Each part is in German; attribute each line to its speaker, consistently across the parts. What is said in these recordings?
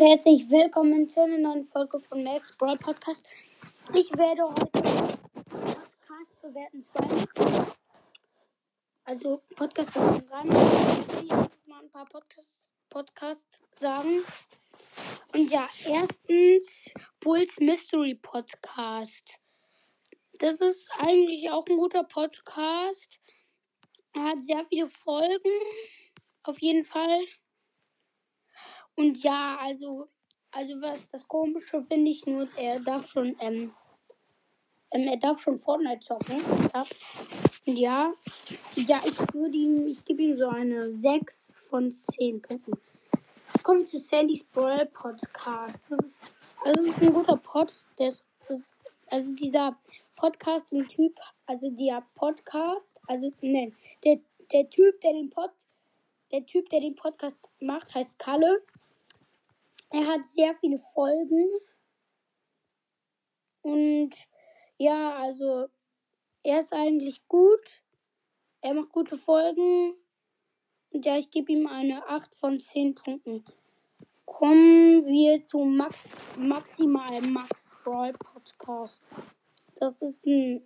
Speaker 1: herzlich willkommen zu einer neuen Folge von Max Brawl Podcast. Ich werde heute Podcast bewerten 2 machen. Also Podcast bewerten 3 machen. Ich will mal ein paar Podcasts Podcast sagen. Und ja, erstens Bulls Mystery Podcast. Das ist eigentlich auch ein guter Podcast. Er hat sehr viele Folgen. Auf jeden Fall. Und ja, also, also was das Komische finde ich nur, er darf schon, ähm, ähm, er darf schon Fortnite zocken. Und ja, ja, ich würde ihm, ich gebe ihm so eine 6 von 10 Punkten. Kommen zu Sandys Brawl Podcast. Ist, also das ist ein guter Pod. Der ist, also dieser Podcast, ein Typ, also der Podcast, also nein, der, der Typ, der den Pod, der Typ, der den Podcast macht, heißt Kalle. Er hat sehr viele Folgen. Und ja, also er ist eigentlich gut. Er macht gute Folgen. Und ja, ich gebe ihm eine 8 von 10 Punkten. Kommen wir zu Max, Maximal Max Brawl Podcast. Das ist ein,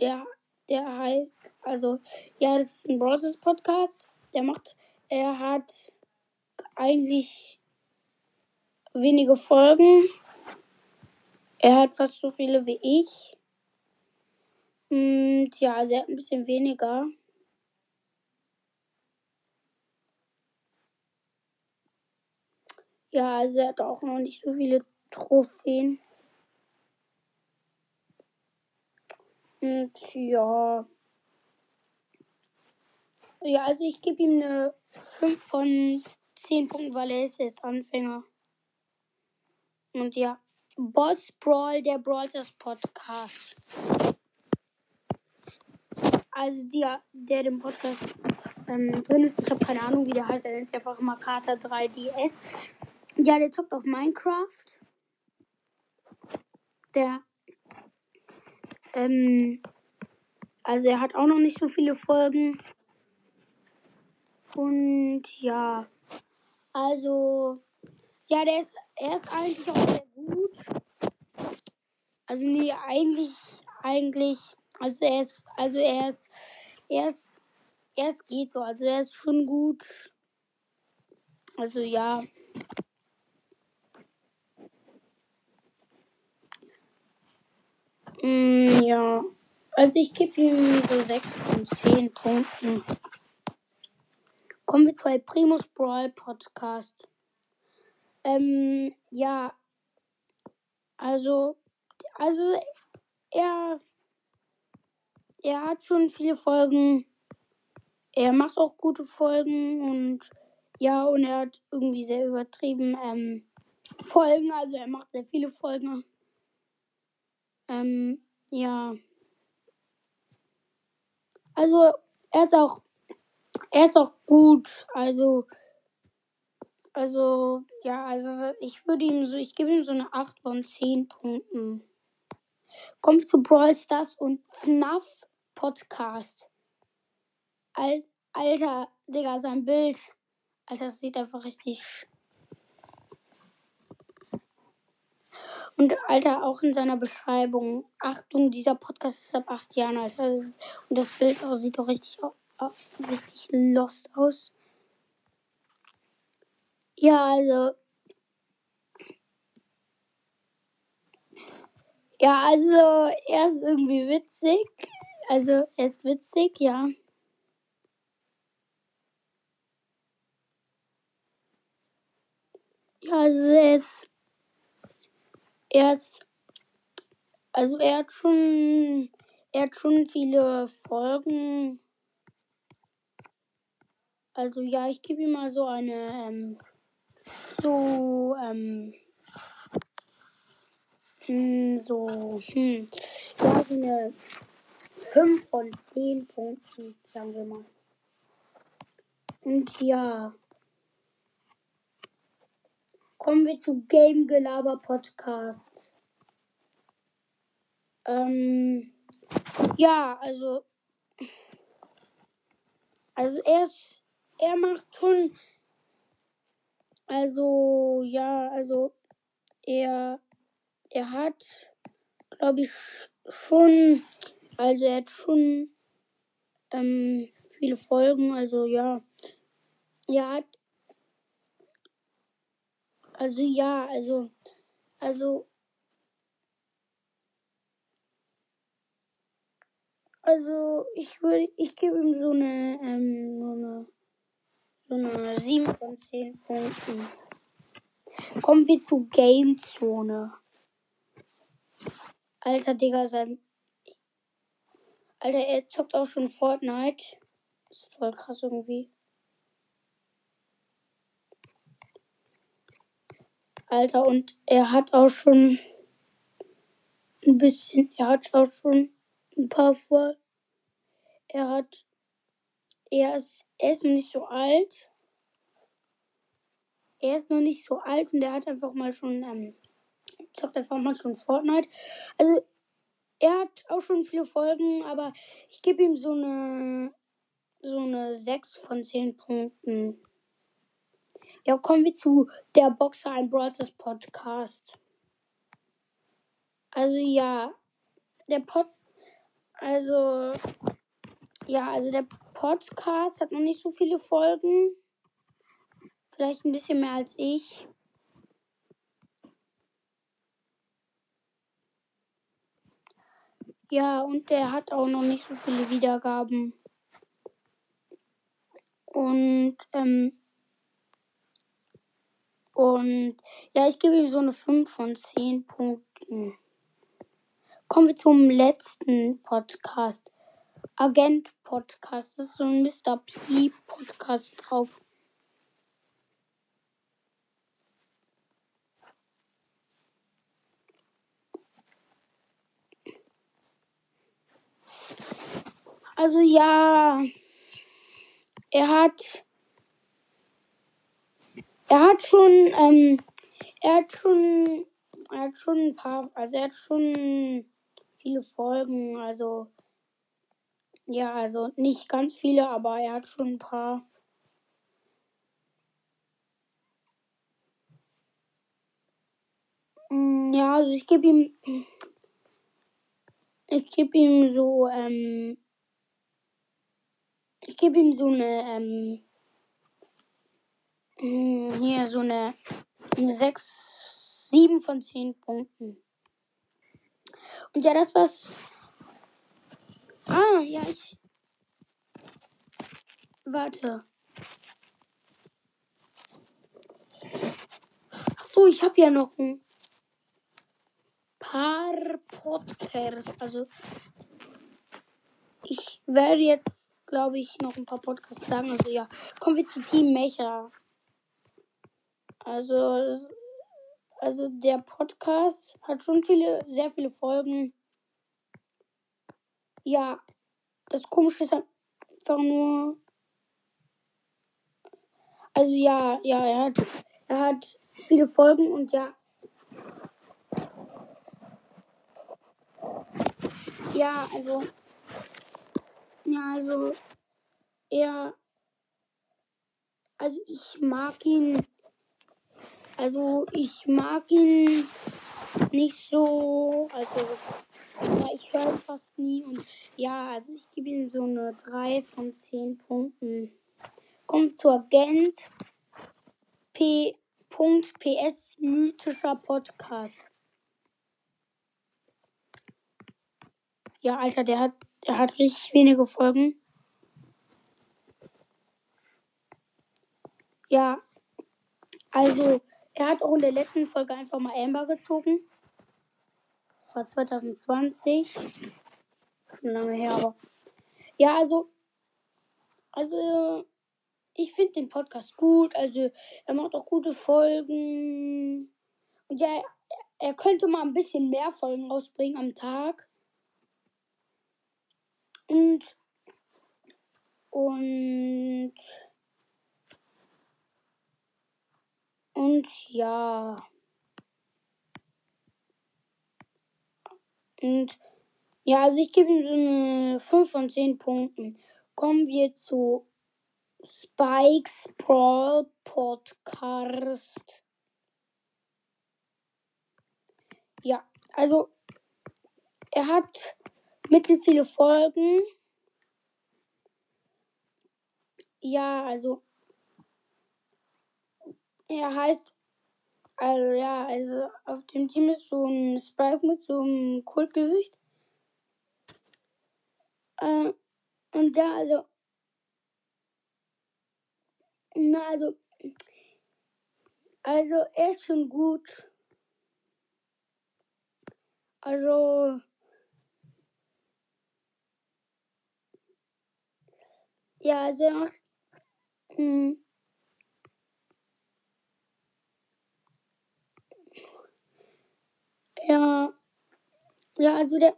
Speaker 1: der, der heißt, also, ja, das ist ein Brawl Podcast. Der macht, er hat eigentlich wenige Folgen. Er hat fast so viele wie ich. Und ja, also er hat ein bisschen weniger. Ja, also er hat auch noch nicht so viele Trophäen. Und ja. Ja, also ich gebe ihm eine 5 von 10 Punkten, weil er ist erst Anfänger. Und ja, Boss Brawl, der Brawlers Podcast. Also der, der dem Podcast ähm, drin ist, ich habe keine Ahnung, wie der heißt, er nennt sich einfach immer Kater 3DS. Ja, der zockt auf Minecraft. Der, ähm, also er hat auch noch nicht so viele Folgen. Und ja, also, ja, der ist er ist eigentlich auch sehr gut. Also nee, eigentlich, eigentlich, also er ist, also er ist, er ist, er ist geht so, also er ist schon gut. Also ja. Mm, ja. Also ich gebe ihm so 6 von 10 Punkten. Kommen wir zu Primus Brawl Podcast. Ähm, ja. Also, also er, er hat schon viele Folgen. Er macht auch gute Folgen und ja, und er hat irgendwie sehr übertrieben ähm, Folgen. Also er macht sehr viele Folgen. Ähm, ja. Also er ist auch, er ist auch gut. Also also, ja, also ich würde ihm so, ich gebe ihm so eine 8 von 10 Punkten. Kommt zu Brawl Stars und FNAF Podcast. Al Alter, Digga, sein Bild. Alter, das sieht einfach richtig. Und Alter, auch in seiner Beschreibung. Achtung, dieser Podcast ist ab 8 Jahren, Alter. und das Bild auch, sieht doch richtig, richtig lost aus. Ja, also. Ja, also er ist irgendwie witzig. Also er ist witzig, ja. Ja, also er ist. Er ist. Also er hat schon. Er hat schon viele Folgen. Also ja, ich gebe ihm mal so eine ähm, so, ähm, hm, so, hm, ja, so eine 5 von 10 Punkten, sagen wir mal. Und ja, kommen wir zu Game Gelaber Podcast. Ähm, ja, also, also er ist, er macht schon Also, ja, also er, er hat, glaube ich, schon, also er hat schon ähm, viele Folgen, also ja. Er hat, also ja, also, also, also ich würde, ich gebe ihm so eine, ähm, so eine, so eine 7 von 10 Punkten. Kommen wir zu Gamezone. Alter Digga, sein. Alter, er zockt auch schon Fortnite. Ist voll krass irgendwie. Alter, und er hat auch schon ein bisschen, er hat auch schon ein paar vor. Er hat, er ist, er ist noch nicht so alt. Er ist noch nicht so alt und er hat einfach mal schon, ähm, zockt einfach mal schon Fortnite. Also, er hat auch schon viele Folgen, aber ich gebe ihm so eine, so eine 6 von 10 Punkten. Ja, kommen wir zu der Boxer ein Brawlers Podcast. Also ja, der Pod, also ja, also der Podcast hat noch nicht so viele Folgen. Vielleicht ein bisschen mehr als ich. Ja, und der hat auch noch nicht so viele Wiedergaben. Und, ähm, und ja, ich gebe ihm so eine 5 von 10 Punkten. Kommen wir zum letzten Podcast. Agent Podcast. Das ist so ein Mr. P Podcast drauf. Also ja, er hat, er hat schon, ähm, er hat schon, er hat schon ein paar, also er hat schon viele Folgen, also ja, also nicht ganz viele, aber er hat schon ein paar. Mm, Ja, also ich gebe ihm, ich gebe ihm so, ähm, ich gebe ihm so eine, ähm, mm, hier so eine, eine 6, 7 von 10 Punkten. Und ja, das war's. Ah, ja, ich. Warte. Achso, ich habe ja noch ein paar Podcasts. Also, ich werde jetzt, glaube ich, noch ein paar Podcasts sagen. Also, ja, kommen wir zu Team Mecha. Also, also der Podcast hat schon viele, sehr viele Folgen. Ja, das Komische ist einfach nur. Also ja, ja, er hat, er hat viele Folgen und ja. Ja, also. Ja, also. Er. Also ich mag ihn. Also ich mag ihn nicht so. Also. Ja, ich höre fast nie und ja, also ich gebe ihm so eine 3 von 10 Punkten. Kommt zu Agent P. PS mythischer Podcast. Ja, Alter, der hat, der hat richtig wenige Folgen. Ja, also er hat auch in der letzten Folge einfach mal Amber gezogen. War 2020. Schon lange her, aber. Ja, also. Also. Ich finde den Podcast gut. Also, er macht auch gute Folgen. Und ja, er könnte mal ein bisschen mehr Folgen rausbringen am Tag. Und. Und. Und ja. Und ja, also ich gebe ihm so eine 5 von 10 Punkten. Kommen wir zu Spikes Brawl Podcast. Ja, also er hat mittel viele Folgen. Ja, also er heißt also ja, also auf dem Team ist so ein Spike mit so einem Kultgesicht. Äh, und da also na also also er ist schon gut. Also ja, also er macht mh, Ja, ja, also der,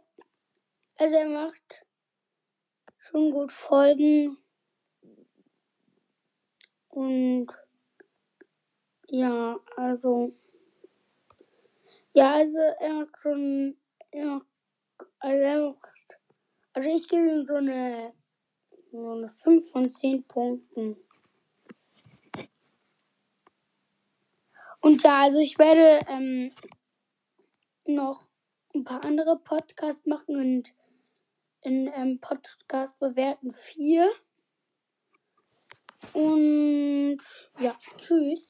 Speaker 1: also er macht schon gut Folgen und ja, also ja, also er macht schon, ja, also er macht, also ich gebe ihm so eine, so eine 5 von 10 Punkten. Und ja, also ich werde ähm, noch ein paar andere Podcasts machen und in ähm, Podcast bewerten vier. Und ja, tschüss.